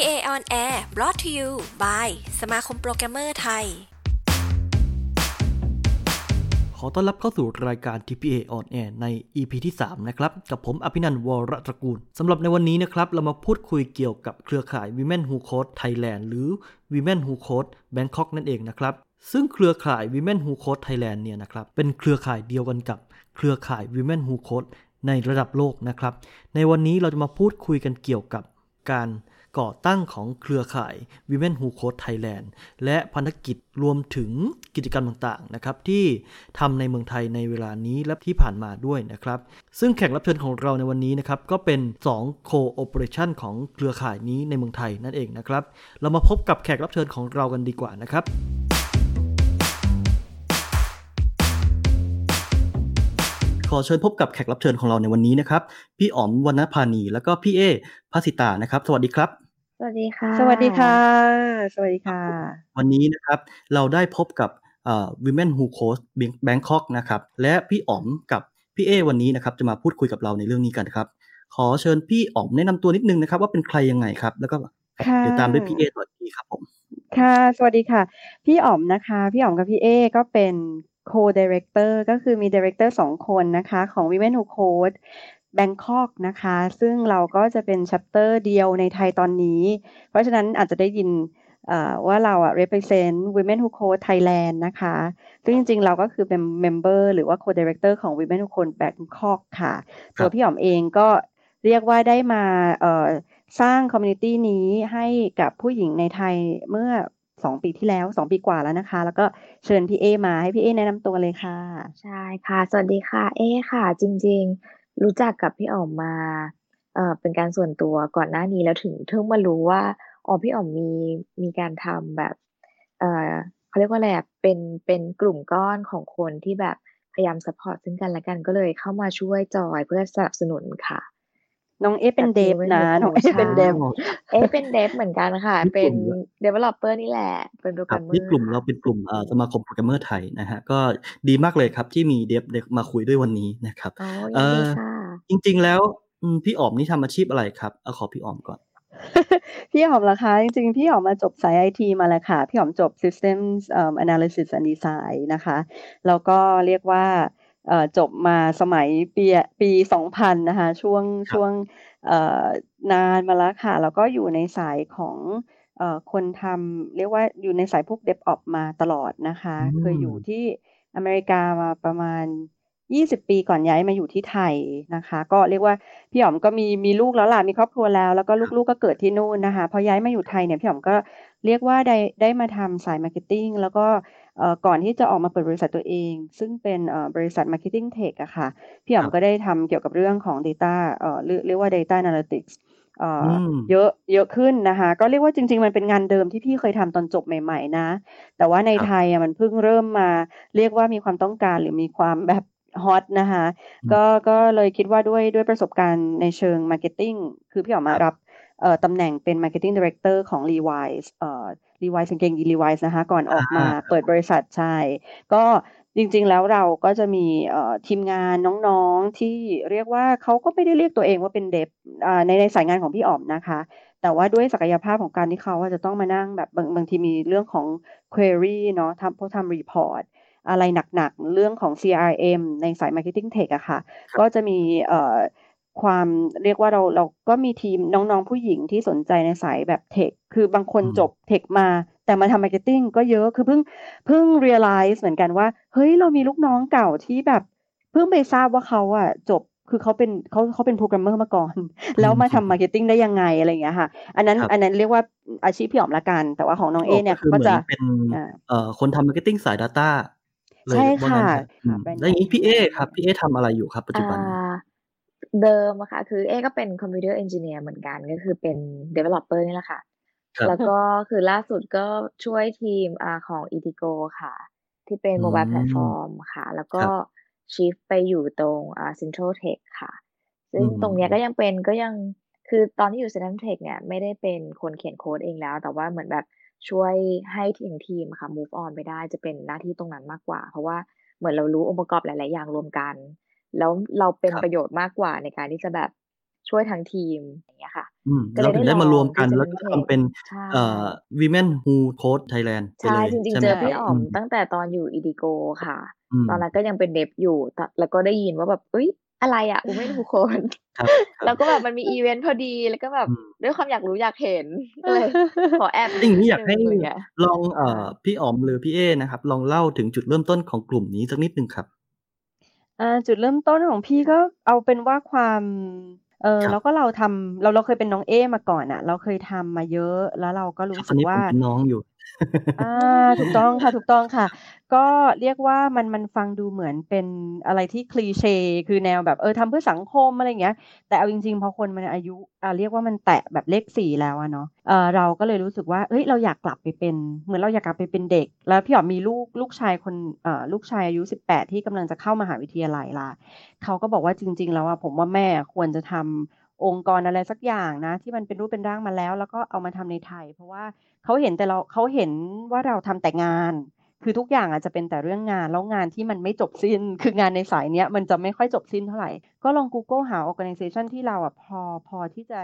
PA on Air brought to you by สมาคมโปรแกรมเมอร์ไทย ขอต้อนรับเข้าสู่รายการ TPA on Air ใน EP ที่ 3 นะครับ กับผมอภินันท์วรตระกูลสำหรับในวันนี้นะครับ เรามาพูดคุยเกี่ยวกับเครือข่าย Women Who Code Thailand หรือ Women Who Code Bangkok นั่นเองนะครับ ซึ่งเครือข่าย Women Who Code Thailand เนี่ยนะครับ เป็นเครือข่ายเดียวกันกับเครือข่าย Women Who Code ในระดับโลกนะครับ ในวันนี้เราจะมาพูดคุยกันเกี่ยวกับการ ก่อตั้งของเครือข่าย Women Who Code Thailand และพันธกิจรวมถึงกิจกรรมต่างๆนะครับที่ทำในเมืองไทยในเวลานี้และที่ผ่านมาด้วยนะครับ ซึ่งแขกรับเชิญของเราในวันนี้นะครับก็เป็น2 Co-operation ของเครือข่ายนี้ในเมืองไทยนั่นเองนะครับ เรามาพบกับแขกรับเชิญของเรากันดีกว่านะครับ ขอเชิญพบกับแขกรับเชิญของเราในวันนี้นะครับ พี่อ๋อมวรรณพานี แล้วก็พี่เอพัสิตานะครับ สวัสดีครับ สวัสดีค่ะ สวัสดีค่ะ สวัสดีค่ะ วันนี้นะครับเราได้พบกับเอ่อ Women Who Coast Bangkok นะครับ และพี่อ๋อมกับพี่เอวันนี้นะครับ จะมาพูดคุยกับเราในเรื่องนี้กันครับ ขอเชิญพี่อ๋อมแนะนำตัวนิดนึงนะครับ ว่าเป็นใครยังไงครับ แล้วก็ค่ะเดี๋ยวตามด้วยพี่เอต่อทีครับผมค่ะ สวัสดีค่ะ พี่อ๋อมนะคะ พี่อ๋อมกับพี่เอก็เป็น co-director ก็คือมี director สองคนนะคะของ Women Who Code Bangkok นะคะ ซึ่งเราก็จะเป็น chapter เดียวในไทยตอนนี้ เพราะฉะนั้นอาจจะได้ยินเอ่อว่าเราอะ represent Women Who Code Thailand นะคะ ซึ่งจริงๆ เราก็คือเป็น member หรือว่า co-director ของ Women Who Code Bangkok ค่ะ ตัวพี่อ๋อมเองก็เรียกว่าได้มาเอ่อสร้าง community นี้ให้กับผู้หญิงในไทยเมื่อ สองปีที่แล้วสองปีกว่าแล้วนะคะ แล้วก็เชิญพี่เอมาให้พี่เอแนะนำตัวเลยค่ะ ใช่ค่ะ สวัสดีค่ะ เอค่ะ จริง ๆ รู้จักกับพี่อ๋อมมาเอ่อเป็นการส่วนตัวก่อนหน้านี้แล้วถึงเพิ่งมารู้ว่าอ๋อพี่อ๋อมมีมีการทำแบบเอ่อเขาเรียกว่าอะไรเป็นเป็นกลุ่มก้อนของคนที่แบบพยายามสปอร์ตซึ่งกันและกันก็เลยเข้ามาช่วยจอยเพื่อสนับสนุนค่ะ น้องเอเป็น dev นะน้องเอเป็น dev เอเป็น dev เหมือนกันค่ะนี่เป็นกลุ่ม developer นี่แหละ เป็นโปรแกรรัมเมอร์ครับ นี่กลุ่มเราเป็นกลุ่มเอ่อสมาคมโปรแกรมเมอร์ไทยนะฮะ ก็ดีมากเลยครับที่มี dev เด็กมาคุยด้วยวันนี้นะครับอ๋อเอ่ยินดีอค่ะจริง ๆ แล้วอืมพี่อ๋อมนี่ทำอาชีพอะไรครับเอาขอพี่อ๋อมก่อน พี่หอมล่ะคะจริงๆ พี่หอมมาจบสายไอทีมาแล้วค่ะ พี่หอมจบ Systems เอ่อ Analysis and Design นะคะ แล้วก็เรียกว่าเอ่อ จบมาสมัยปีปี2000นะคะ ช่วงครับช่วงเอ่อนานมาแล้วค่ะ แล้วก็อยู่ในสายของเอ่อคนทำเรียกว่าอยู่ในสายพวก DevOps มาตลอดนะคะอืมเคยอยู่ที่อเมริกามาประมาณ20ปีก่อนย้ายมาอยู่ที่ไทยนะคะ ก็เรียกว่าพี่หอมก็มีมีลูกแล้วล่ะมีครอบครัวแล้ว แล้วก็ลูกๆก็เกิดที่นู่นนะคะ พอย้ายมาอยู่ไทยเนี่ยพี่หอมก็เรียกว่าได้ได้มาทำสาย marketing แล้วก็เอ่อ ก่อนที่จะออกมาเปิดบริษัทตัวเอง ซึ่งเป็นเอ่อบริษัท Marketing Tech อะค่ะ พี่หอคมรับก็ได้ทำเกี่ยวกับเรื่องของ Data เอ่อเรียกเรียกว่า Data Analytics เอ่ออมเยอะเยอะขึ้นนะคะ ก็เรียกว่าจริง ๆ มันเป็นงานเดิมที่พี่เคยทำตอนจบใหม่ ๆ นะ แต่ว่าในครับไทยอะมันเพิ่งเริ่มมา เรียกว่ามีความต้องการหรือมีความแบบฮอตนะคะอืมก็ก็เลยคิดว่าด้วยด้วยประสบการณ์ในเชิง Marketing คือพี่ออกมาครับรับเอ่อตำแหน่งเป็น Marketing Director ของ Levi's เอ่อ Levi's กางเกงยี Levi's นะคะ ก่อนออกมาอ่าเปิดบริษัทใช่ ก็จริงๆแล้วเราก็จะมีเอ่อทีมงานน้องๆที่เรียกว่าเขาก็ไม่ได้เรียกตัวเองว่าเป็นเดฟอ่าในในสายงานของพี่อ๋อมนะคะ แต่ว่าด้วยศักยภาพของการที่เขาอะจะต้องมานั่งแบบบางบางทีมีเรื่องของ query เนาะทำพวกทำ report อะไรหนักๆ เรื่องของ CRM ในสาย Marketing Tech อะค่ะ ก็จะมีเอ่อ ความเรียกว่าเราเราก็มีทีมน้องๆผู้หญิงที่สนใจในสายแบบเทค คือบางคนอืมจบเทคมา แต่มาทำ marketing ก็เยอะ คือเพิ่งเพิ่ง realize เหมือนกันว่า เฮ้ยเรามีลูกน้องเก่าที่แบบ เพิ่งไปทราบว่าเขาอะจบคือเขาเป็นเขาเขาเป็นโปรแกรมเมอร์มาก่อน แล้วมาทำ marketing ได้ยังไงอะไรอย่างเงี้ยค่ะ อันนั้นครับอันนั้นเรียกว่าอาชีพพี่หอมละกัน แต่ว่าของน้องเอเนี่ยก็คือก็เหมือจะเป็นอ่าเอ่อคนทำมาร์เก็ตติ้งสาย Data เลยใช่ว่างั้นค่ะเถอะอืค่ะมเป็นแล้วอย่างนี้พี่เอครับพี่เอทำอะไรอยู่ครับปัจจุบันนี้อ่า เดิมอะค่ะ คือเอก็เป็น computer engineer เหมือนกัน ก็คือเป็น developer นี่แหละค่ะครับแล้วก็คือล่าสุดก็ช่วยทีมอ่าของ Eatigo ค่ะ ที่เป็น mobile platform อืมค่ะ แล้วก็ครับ shift ไปอยู่ตรงอ่า Central Tech ค่ะ ซึ่อืมตรงเนี้ยก็ยังเป็นก็ยังคือตอนที่อยู่ Central Tech เนี่ยไม่ได้เป็นคนเขียนโค้ดเองแล้ว แต่ว่าเหมือนแบบช่วยให้ทีมทีมอะค่ะ move on ไปได้จะเป็นหน้าที่ตรงนั้นมากกว่า เพราะว่าเหมือนเรารู้องค์ประกอบหลาย ๆ อย่างรวมกัน แล้วเราเป็นครับประโยชน์มากกว่าในการที่จะแบบช่วยทั้งทีมอย่างเงี้ยค่ะอืมก็เลเรายถึได้งได้ลมาอรวงมกันแล้วก็ presentation ทำเป็นใช่เอ่อ Women Who Code Thailand ไปใช่เลยจริงใช่ๆไหเจมอพี่ครับอ๋อมอืมตั้งแต่ตอนอยู่อีดิโกค่ะอืมตอนนั้นก็ยังเป็นเดฟอยู่แต่แล้วก็ได้ยินว่าแบบเอ้ยอะไรอะ Women Who Code ครับคแล้รัวบก็แบบมันมีอีเวนต์พอดีแล้วก็แบบอืมด้วยความอยากรู้อยากเห็นก็เลยขอแอบถ้าอย่างนี้อยากนิให้ดนึงอะไรเงี้ยลองเอ่ค่ะอพี่อ๋อมหรือพี่เอนะครับ ลองเล่าถึงจุดเริ่มต้นของกลุ่มนี้สักนิดหนึ่งครับ อ่า จุดเริ่มต้นของพี่ก็เอาเป็นว่าความ เออครับแล้วก็เราทำเราเราเคยเป็นน้องเอมาก่อนอะเราเคยทำมาเยอะ แล้วเราก็ครู้รับตสึอนกนี้ผว่ามเป็นน้องอยู่ อ่าถูกต้องค่ะ ถูกต้องค่ะ ก็เรียกว่ามัน มันฟังดูเหมือนเป็นอะไรที่คลีเช่คือแนวแบบ เออ ทำเพื่อสังคม อะไรอย่างเงี้ย แต่เอาจริง ๆ พอคนมันอายุ อ่า เรียกว่ามันแตะแบบเลขสี่แล้วอะเนาะ เออ เราก็เลยรู้สึกว่า เฮ้ย เราอยากกลับไปเป็น เหมือนเราอยากกลับไปเป็นเด็ก แล้วพี่หอมมีลูก ลูกชายคน เอ่อ ลูกชายอายุสิบแปดที่กำลังจะเข้ามหาวิทยาลัยละ เขาก็บอกว่าจริง ๆ แล้วอะผมว่าแม่ควรจะทำ องค์กรอะไรสักอย่างนะ ที่มันเป็นรูปเป็นร่างมาแล้ว แล้วก็เอามาทำในไทย เพราะว่าเขาเห็นแต่เราเขาเห็นว่าเราทำแต่งาน คือทุกอย่างอาจจะเป็นแต่เรื่องงานแล้วงานที่มันไม่จบสิ้น คืองานในสายเนี้ยมันจะไม่ค่อยจบสิ้นเท่าไหร่ ก็ลอง Google หา organization ที่เราอะพอพอที่จะ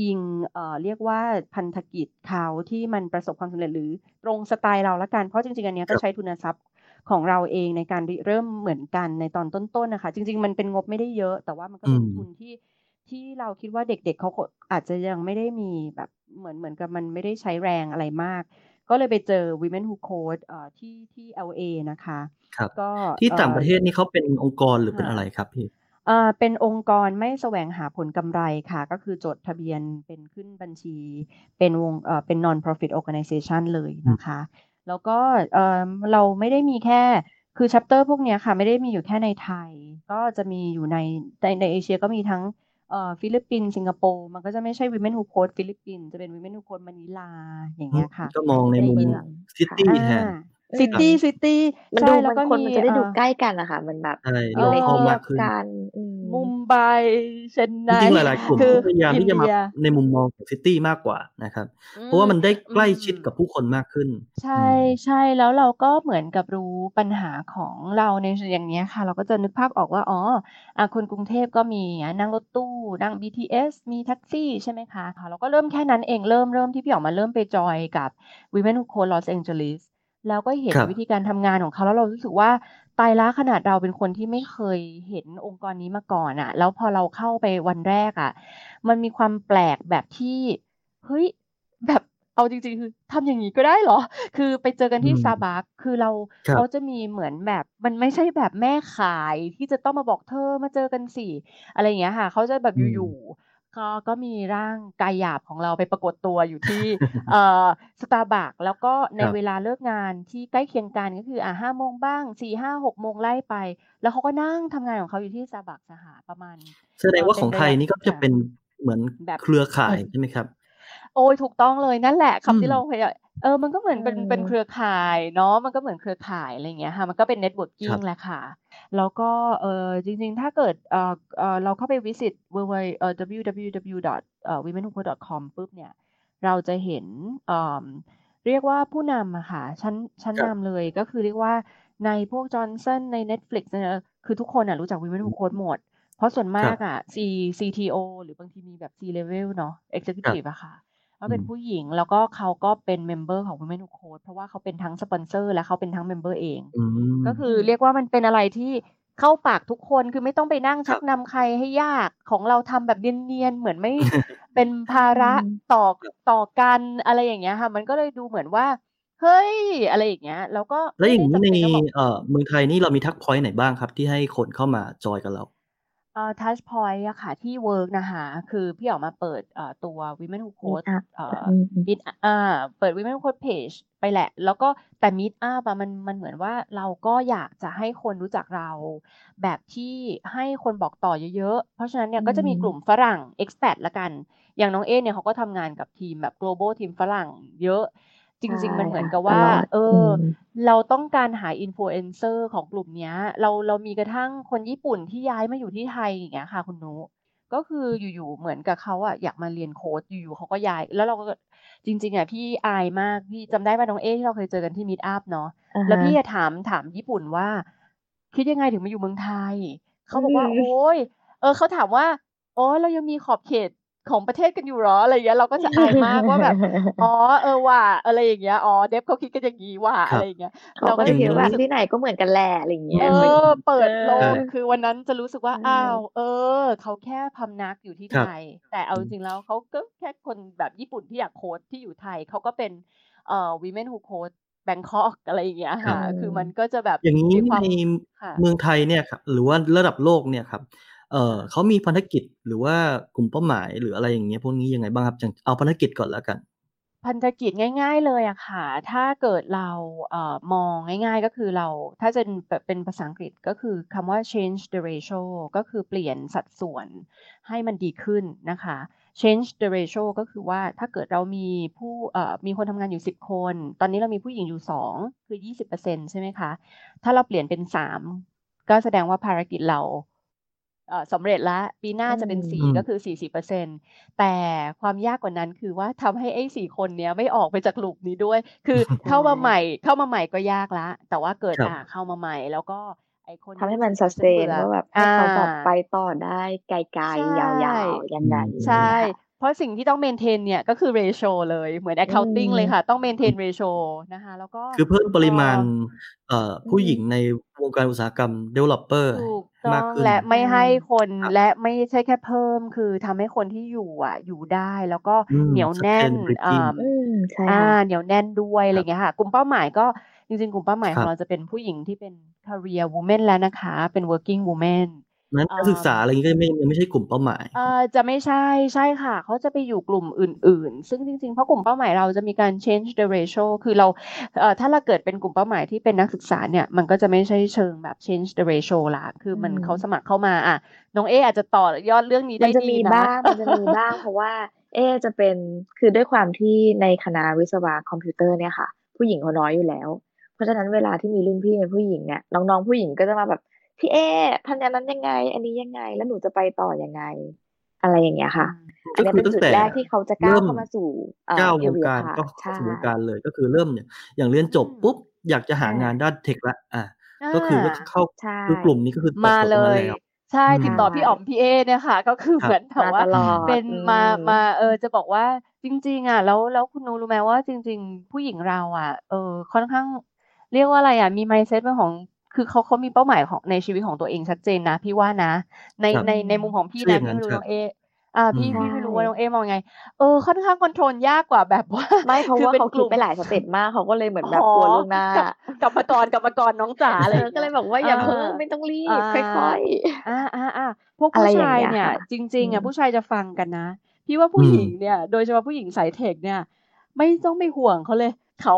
อิงเอ่อเรียกว่าพันธกิจเขาที่มันประสบความสำเร็จหรือตรงสไตล์เราละกัน เพราะจริงๆ อันเนี้ยคก็รับใช้ทุนทรัพย์ของเราเองในการริเริ่มเหมือนกันในตอนต้นๆนะคะ จริง ๆ มันเป็นงบไม่ได้เยอะ แต่ว่ามันก็อืเป็นมทุนที่ ที่เราคิดว่าเด็กๆเขาคอาจจะยังไม่ได้มีแบบเหมือนเหมือนกับมันไม่ได้ใช้แรงอะไรมาก ก็เลยไปเจอ Women Who Code เอ่อที่ที่ LA นะคะครับก็ที่เอ่ต่างอประเทศนี่เขาเป็นองค์กรหรือเป็นค่ะอะไรครับพี่เอ่อเป็นองค์กรไม่แสวงหาผลกำไรค่ะ ก็คือจดทะเบียนเป็นขึ้นบัญชี เป็นวงเอ่อเป็น non-profit organization เลยอืมนะคะ แล้วก็เอ่อเราไม่ได้มีแค่คือ chapter พวกเนี้ยค่ะ ไม่ได้มีอยู่แค่ในไทย ก็จะมีอยู่ในในในเอเชียก็มีทั้งเอ่อ ฟิลิปปินส์สิงคโปร์มันก็จะไม่ใช่ Women Who Code ฟิลิปปินส์จะเป็น Women Who Code มะนิลาอย่างอืเงี้มยค่ะ ก็มองในได้มุมยินค่ะซิตี้อ่าแทนอื ซิมตี้ซิตี้มันใช่ดูแล้วมันก็คนมีมันจะได้เอ่ดูอใกล้กันอะค่ะมันแบบใช่เออยู่ในโลคอลเทียมากบขึ้นกันอืมมุมไบเชนไนจริงๆหลายๆกลุ่มคือก็พยายามอินที่จะมาเดียในมุมมองของซิตี้มากกว่านะครับอืเพราะว่ามมันได้อืใกล้มชิดกับผู้คนมากขึ้น ใชอื่มใช่แล้วเราก็เหมือนกับรู้ปัญหาของเราในอย่างเนี้ยค่ะ เราก็จะนึกภาพออกว่าอ๋ออะคนกรุงเทพก็มีอะนั่งรถตู้นั่ง BTS มีแท็กซี่ใช่ไหมคะค่ะเราก็เริ่มแค่นั้นเองเริ่มเริ่มที่พี่ออกมาเริ่มไปจอยกับ Women Who Code Los Angeles แล้วก็เห็คนรับวิธีการทำงานของเขาแล้วเรารู้สึกว่าตายละขนาดเราเป็นคนที่ไม่เคยเห็นองค์กรนี้มาก่อนอะแล้วพอเราเข้าไปวันแรกอะมันมีความแปลกแบบที่เฮ้ยแบบเอาจริงๆ คือทำอย่างนี้ก็ได้เหรอ คือไปเจอกันอืที่ม Starbucks คือเราครัเขาบจะมีเหมือนแบบ มันไม่ใช่แบบแม่ขายที่จะต้องมาบอกเธอมาเจอกันสิอะไรอย่างเงี้ยค่ะเขาจะแบบอือยู่มๆ ก็ก็มีร่างกายหยาบของเราไปปรากฏตัวอยู่ที่เอ่อ Starbucks แล้วก็ในครับเวลาเลิกงานที่ใกล้เคียงกันก็คืออะห้าโมงบ้างสี่ห้าหกโมงไล่ไป แล้วเขาก็นั่งทำงานของเขาอยู่ที่ Starbucks อะค่ะประมาณแสดเอ่งอว่าเป็ขนองไทระยยะนี่ก็จะค่ะเป็นเหมือนแบบเครือข่าอืยมใช่ไหมครับ โอ้ยถูกต้องเลยนั่นแหละอืคำที่มเราพยายาม เออมันก็เหมือนอืเป็นเป็นเคมรือข่ายเนาะมันก็เหมือนเครือข่ายอะไรอย่างเงี้ยค่ะ มันก็เป็นค networking รับแหละค่ะ แล้วก็เออจริงๆ ถ้าเกิดเออเออเราเข้าไป visit www เอ่อ www. เอ่อ womenwhocode.com ปุ๊บเนี่ย เราจะเห็นเอ่อเรียกว่าผู้นำอะค่ะชั้นชั้นครับนำเลยก็คือเรียกว่าในพวกจอห์นสันใน Netflix เนี่ยคือทุกคนอะรู้จัก Women Who Code อืม หมด เพราะส่วนมารักบอะ C CTO หรือบางทีมีแบบ C level เนาะครับ executive อะค่ะ ก็อืมเป็นผู้หญิงแล้วก็เขาก็เป็น member ของ Women Who Code เพราะว่าเขาเป็นทั้งสปอนเซอร์และเขาเป็นทั้ง member เองอืมก็คืออืมเรียกว่ามันเป็นอะไรที่เข้าปากทุกคนคือไม่ต้องไปนั่งคชัรักบนำใครให้ยากของเราทำแบบเนียนๆเหมือนไม่เป็นภาอืระมต่อครับต่อกันอะไรอย่างเงี้ยค่ะ มันก็เลยดูเหมือนว่า เฮ้ย อะไรอย่างเงี้ย แล้วก็แล้วไม่อย่าได้งนี้จำในเป็นต้องบอกเอ่อเมืองไทยนี่เรามีทักพอยต์ไหนบ้างครับ ที่ให้คนเข้ามาจอยกับเรา เอ่อ touch point อะค่ะ ที่เวิร์กนะคะ คือพี่ออกมาเปิด เอ่อ ตัว Women Who มี Code อัพเอ่อ อืม Meet อ่าเปิด Women Who Code page ไปแหละ แล้วก็ แต่ Meet Up อะ มัน มันเหมือนว่า เราก็อยากจะให้คนรู้จักเรา แบบที่ให้คนบอกต่อเยอะ ๆ เพราะฉะนั้นเนี่อืยก็จะมีกลุ่มม ฝรั่ง expat ละกัน อย่างน้องเอเนี่ย เขาก็ทำงานกับทีมแบบ global ทีมฝรั่งเยอะ จใช่ริง ๆ มันเหมือนค่ะกับตว่าลอดเออือมเราต้องการหา influencer ของกลุ่มเนี้ย เราเรามีกระทั่งคนญี่ปุ่นที่ย้ายมาอยู่ที่ไทยอย่างเงี้ยค่ะ คุณนุก็คืออยู่ๆเหมือนกับเขาอะอยากมาเรียนโค้ดอยู่ๆเขาก็ย้าย แล้วเราก็จริงๆอะพี่อายมากพี่จำได้ป่ะน้องเอที่เราเคยเจอกันที่ Meet Up เนาะอะแล้วฮะพี่อะถามถามญี่ปุ่นว่า คิดยังไงถึงมาอยู่เมืองไทยอืเขาบอกว่ามโอ๊ยเออเขาถามว่าโอ้เรายังมีขอบเขต ของประเทศกันอยู่หรออะไรอย่างเงี้ยเราก็จะอายมากว่าแบบอ๋อเออว่าอะไรอย่างเงี้ยอ๋อเดฟเขาคิดกันอย่างนี้ว่าครับอะไรอย่างเงี้ยเขาเราก็ก็จะจะคิดรู้ว่าสึกที่ไหนก็เหมือนกันแหละอะไรอย่างเงี้ยเอไม่อเปิดโลเอกอคือวันนั้นจะรู้สึกว่าใช่อ้าวเออเขาแค่พำนักอยู่ที่ครัไทบยแต่เอาอืจมริงๆแล้วเขาก็แค่คนแบบญี่ปุ่นที่อยากโค้ชที่อยู่ไทยเขาก็เป็นเอ่อ women who coach Bangkok อะไรอย่างเงี้ยครัค่ะบคือมันก็จะแบบอย่างนี้มีควาในมค่ะเมืองไทยเนี่ยครับหรือว่าระดับโลกเนี่ยครับ เออเขามีพันธกิจหรือว่ากลุ่มเป้าหมายหรืออะไรอย่างเงี้ยพวกนี้ยังไงบ้างครับอย่างเอาพันธกิจก่อนแล้วกัน พันธกิจง่าย ๆ เลยอะค่ะ ถ้าเกิดเราเอ่อมองง่าย ๆ ก็คือเราถ้าจะเป็นภาษาอังกฤษก็คือคำว่า change the ratio ก็คือเปลี่ยนสัดส่วนให้มันดีขึ้นนะคะ change the ratio ก็คือว่าถ้าเกิดเรามีผู้เอ่อมีคนทำงานอยู่ 10 คน ตอนนี้เรามีผู้หญิงอยู่ 2 คือ 20%ใช่ไหมคะ ถ้าเราเปลี่ยนเป็น 3 ก็แสดงว่าภารกิจเรา สำเร็จแล้วปีหน้าอืจะเป็นมอื4มก็คือ40%แต่ความยากกว่านั้นคือว่าทำให้ไอ้4คนเนี้ยไม่ออกไปจากหลุมนี้ด้วย คือใช่เข้ามาใหม่เข้ามาใหม่ก็ยากแล้วแต่ว่าเกิดครับอ่าเข้ามาใหม่ แล้วก็ไอ้คนทำให้ยี่มันสิบสเปอร์เซ็นต์ sustain เบื่อว่าแบบให้อ่าเขาแบบไปต่อได้ไกลใช่ๆยาวๆยัอืงไงมอย่างใช่นี้ค่ะ เพราะสิ่งที่ต้อง maintain เนี่ยก็คือ ratio เลยเหมือนอื accounting เลยมค่ะ ต้องอื maintain ม ratio นะคะแล้วก็คือเพิ่มปพริอมาณเอ่ออืผู้หญิงมในวงการอุตสาหกรรม developer ถูกให้ต้มาอกงขึ้นและไม่ใช่ให้คนครับและไม่ใช่แค่เพิ่ม คือทำให้คนที่อยู่อะอยู่ได้แล้วก็อืมเหนียวแน่น sustainability อ่าอืมใช่อ่าค่ะเหนียวแน่นด้วยอะคไรอรับย่างเงี้ยค่ะกลุ่มเป้าหมายก็จริงๆ กลุ่มเป้าหมายคขอรังบเราจะเป็นผู้หญิงที่เป็น career woman แล้วนะคะ เป็น working woman นั้นเอ่การศึกอษาอะไรงี้ก็ยังไม่ยังไม่ใช่กลุ่มเป้าหมายเอ่อจะไม่ใช่ใช่ค่ะ เขาจะไปอยู่กลุ่มอื่น ๆ ซึ่งจริงๆ เพราะกลุ่มเป้าหมายเราจะมีการ change the ratio คือเราเอ่อถ้าเราเกิดเป็นกลุ่มเป้าหมายที่เป็นนักศึกษาเนี่ย มันก็จะไม่ใช่เชิงแบบ change the ratio ละคืออืมันมเขาสมัครเข้ามาอะน้องเออาจจะต่อยอดเรื่องนี้มัได้นจะดีมีนะบ้างมันจะมีบ้างเพราะว่า เอ๊ะจะเป็นคือด้วยความที่ในคณะวิศวะคอมพิวเตอร์เนี่ยค่ะ ผู้หญิงเขาน้อยอยู่แล้ว เพราะฉะนั้นเวลาที่มีรุ่นพี่เป็นผู้หญิงเนี่ยน้องๆผู้หญิงก็จะมาแบบ พี่เอทำอย่างนั้นยังไง อันนี้ยังไง แล้วหนูจะไปต่อยังไง อะไรอย่างเงี้ยอืค่ะมอันก็เนี้ยคือเป็นตั้งจุดแต่แรกที่เขาจะก้าวเริ่มเข้ามาสู่เอ่อก้าววง career การ path ก็เข้าใช่สู่วงการเลยก็คือเริ่มเนี่ย อย่างเรียนอืจบมปุ๊บอยากจะหาอ่างานด้านเทคแล้วอ่าอ่าก็คือก็เข้าใช่คือกลุ่มนี้ก็คือเติบมาโตตเลรงนั้นยแล้วใช่อืติดมต่อพี่อ๋อมพี่เอเนี่ยค่ะ ก็คือครัเหมืบอนแบบมาว่าตลอเป็ดนอืมามมาเออจะบอกว่าจริง ๆ อะ แล้วแล้วคุณนูรู้ไหมว่าจริง ๆ ผู้หญิงเราอะ เออค่อนข้างเรียกว่าอะไรอะมี mindset เป็นของ คือเขาเขามีเป้าหมายของในชีวิตของตัวเองชัดเจนนะ พี่ว่านะ ในครับในอืในมมุมของพี่เชื่อนะอย่างพี่นั้นไม่รู้ครับน้องเออ่าอืพี่มใช่พี่ไม่รู้ว่าน้องเอมองไง เออค่อนข้างคอนโทรลยากกว่าแบบว่าไม่เพราะคือว่าเป็นเขากคิดลุ่มไปหลายสเต็ปมากเขาก็เลยเหมือนอ๋แบอบกลัวล่วงหน้ากับกรรมกรกรรมกรน้องจ๋าอะไรเอออย่างก็เงี้เลยยบอกว่าเออย่าเพิ่งอไม่ต้องรีอ่าบค่อยอ่าอ่าอ่าพวกๆอะไรผู้อย่าชางยเงี้ยเนี่ยค่ะจอืริง ๆอะมผู้ชายจะฟังกันนะ พี่ว่าอืผู้หมญิงเนี่ย โดยเฉพาะผู้หญิงสายเทคเนี่ย ไม่ต้องไปห่วงเขาเลยเขา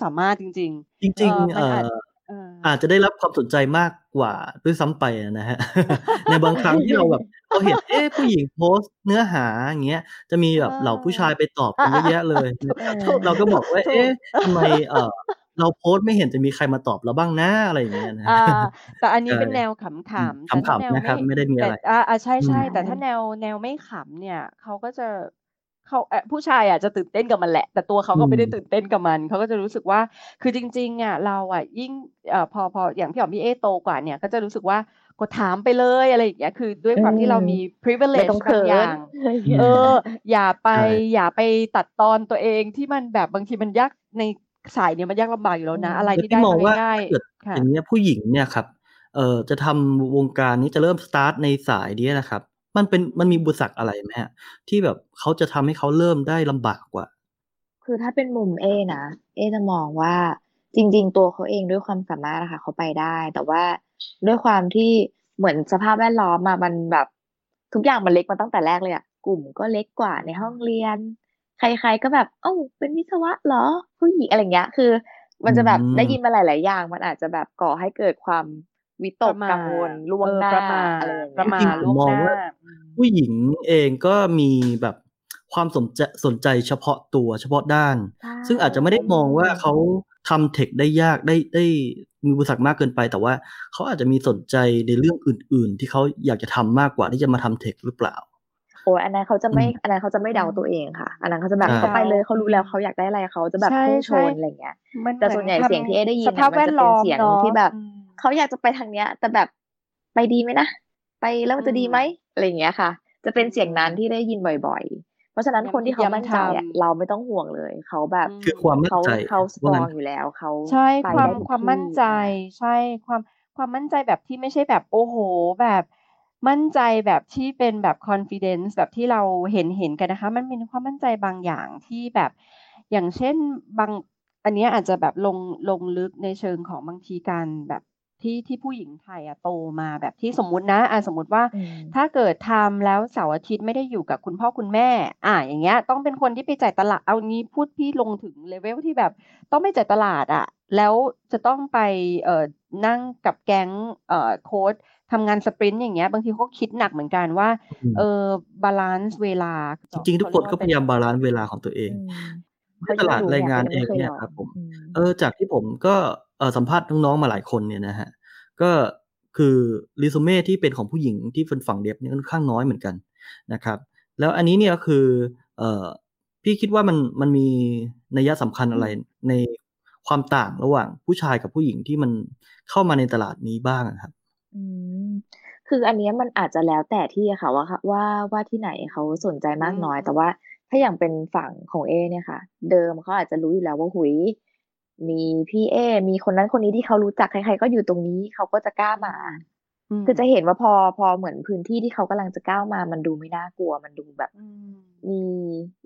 สามารถจริงจๆริเอ่งอๆมัเอ่นอาจ อเอออาจจะได้รับความสนใจมากกว่าด้วยซ้ำไปอะนะครับในบางครั้งที่เราแบบเราเห็นเอ๊ะผู้หญิงโพสต์เนื้อหาอย่างเงี้ย จะมีเอแบบเหล่าผู้ชายอไปตอบอากันเยอะแยะเลยๆๆถูกเอถูกเราก็บอกว่าถูเอ๊ะกทำไมเอ่อเราโพสต์ไม่เห็นจะมีใครมาตอบเราบ้างนะอะไรอย่างเงี้ยนะอ่าแต่อันนี้ใช่เป็นแนวขอืมำๆแต่ถ้าขำแนๆวนะคไม่รับ ไม่ได้มีแต่อะไรอาอาใอืช่มๆแต่ถ้าแนวแนวไม่ขำเนี่ยเขาก็จะ เขาเอ่อผู้ชายอะจะตื่นเต้นกับมันแหละ แต่ตัวเขาอืก็ไม่ได้มตื่นเต้นกับมันเขาก็จะรู้สึกว่า คือจริง ๆอะเราอะยิ่งเอ่อพอพออย่างพี่อ๋อมพี่เอ๊โตกว่าเนี่ย ก็จะรู้สึกว่าก็ถามไปเลยอะไรอย่างเงี้ยคือด้วยอืความที่เรามมีไม่ privilege ต้องบาเขิงอย่านงอะไรอย่างอืเงี้ยเอมออย่าไปใช่อย่าไปตัดตอนตัวเองที่มันแบบบางทีมันยากในสายเนี่ยมันยากลำบากอยู่แล้อืวนะมอะไรแต่ที่พี่ได้มองมาว่าง่ายถ้าเกิดๆค่อะย่างเงี้ยผู้หญิงเนี่ยครับเอ่อจะทำวงการนี้จะเริ่มสตาร์ตในสายเนี้ยนะครับ มันเป็นอืมันมีมอุปสรรคอะไรไหมครับที่แบบเขาจะทำให้เขาเริ่มได้ลำบากกว่า?คือถ้าเป็นมุมเอ๊นะเอ๊จะมองว่าจริง ๆ ตัวเขาเองด้วยความสามารถอะค่ะเขาไปได้ แต่ว่าด้วยความที่เหมือนสภาพแวดล้อมอะมันแบบ ทุกอย่างมันเล็กมาตั้งแต่แรกเลยอะกลุ่มก็เล็กกว่าอืในห้องมเรียน ใคร ๆ ก็แบบ"อ้าวเป็นวิศวะเหรอ?ผู้หญิง"อะไรอย่างเงี้ย คืออมันืจะแบบได้ยินมมาหลาย ๆ อย่าง มันอาจจะแบบก่อให้เกิดความ วิตประกหม่กัางวลล่วเองอหน้าประหม่าอะไรอย่างปเงี้ระยหม่าจริงๆผล่มวงมอหงน้าว่าอืมผู้หญิงเองก็มีแบบความสนจะสนใจเฉพาะตัวเฉพาะด้านใช่ซึ่งอาจจะไม่ได้อืมองว่ามเขาทำเทคได้ยากได้ได้มีอุปสรรคมากเกินไปแต่ว่าเขาอาจจะมีสนใจในเรื่องอื่น ๆ ที่เขาอยากจะทำมากกว่าที่จะมาทำเทคหรือเปล่า?โอ๊ยอันนั้นเขาจะอืไม่มอันนั้นเขาจะไม่อืเดามตัวเองค่ะ อันนั้นเขาจะแบใช่บเขาเดาไปเลยเขาอืรู้แล้วมเขาอยากได้อะไรเขาจะแบใบพุ่งชช่นอะไรอย่างเงี้ยๆมันแต่เหมืส่อวนนใหญ่ทเสียงที่เอ๊ได้ยิำสนภาน่ะพมันแวดจะลเป็น้อมเสียงเนาะที่แบบอืม เขาอยากจะไปทางเนี้ย แต่แบบไปดีไหมนะไปแล้วอืมันจะดีไหมมอะไรอย่างเงี้ยค่ะ จะเป็นเสียงนั้นที่ได้ยินบ่อย ๆ เพราะฉะนั้นคนที่เขามั่นใจอะเราไม่ต้องห่วงเลยเขาแบบคือความมั่นเขาใจเขาสตรว่าองงั้นอยู่แล้วเขาใช่ไปความได้ทุกความที่มั่นใจใช่ใช่ความความมั่นใจแบบที่ไม่ใช่แบบโอ้โหแบบมั่นใจแบบที่เป็นแบบ confidence แบบที่เราเห็นเห็นกันนะคะ มันมีความมั่นใจบางอย่างที่แบบอย่างเช่นบางอันเนี้ยอาจจะแบบลงลงลึกในเชิงของบางทีการแบบ ที่ที่ผู้หญิงไทยอะโตมาแบบที่สมมุตินะอะสมมุติว่าอืมถ้าเกิดทำแล้วเสาร์อาทิตย์ไม่ได้อยู่กับคุณพ่อคุณแม่ อ่าอย่างเงี้ย ต้องเป็นคนที่ไปจ่ายตลาดเอางี้พูดพี่ลงถึงเลเวลที่แบบ ต้องไปจ่ายตลาดอะแล้วจะต้องไปเอ่อนั่งกับแก๊งเอ่อโค้ดทำงาน sprint อย่างเงี้ยบางทีเขาก็คิดหนักเหมือนกันว่าอืมเออ balance เวลา จริงๆทุกคนก็พยายาม balance เวลาของตัวเองอืมใน ตลาดแรงงานเองขาเนี่ยไม่ครับผมอืมเออจากที่ผมก็เออสัมภาษณ์น้องๆมาหลายคนเนี่ยนะฮะก็คือรีสูเม่ที่เป็นของผู้หญิงที่เป็นฝั่ง dev เนี่ยค่อนข้างน้อยเหมือนกันนะครับ แล้วอันนี้เนี่ยก็คือเออพี่คิดว่ามันมันมีนัยสำคัญอะไรในความต่างระหว่างผู้ชายกับผู้หญิงที่มันเข้ามาในตลาดนี้บ้างอะครับ อืมคืออันเนี้ยมันอาจจะแล้วแต่ที่อะค่ะว่าว่าว่าที่ไหนเขาสนใจมากน้อยอืมแต่ว่า ถ้าอย่างเป็นฝั่งของเอเนี่ยค่ะ เดิมเขาอาจจะรู้อยู่แล้วว่าหุยมีพี่เอ มีคนนั้นคนนี้ที่เขารู้จักใครๆก็อยู่ตรงนี้เขาก็จะกล้ามามคือจะเห็นว่าพอพอเหมือนพื้นที่ที่เขากำลังจะก้าวมา มันดูไม่น่ากลัว มันดูแบบอืมมี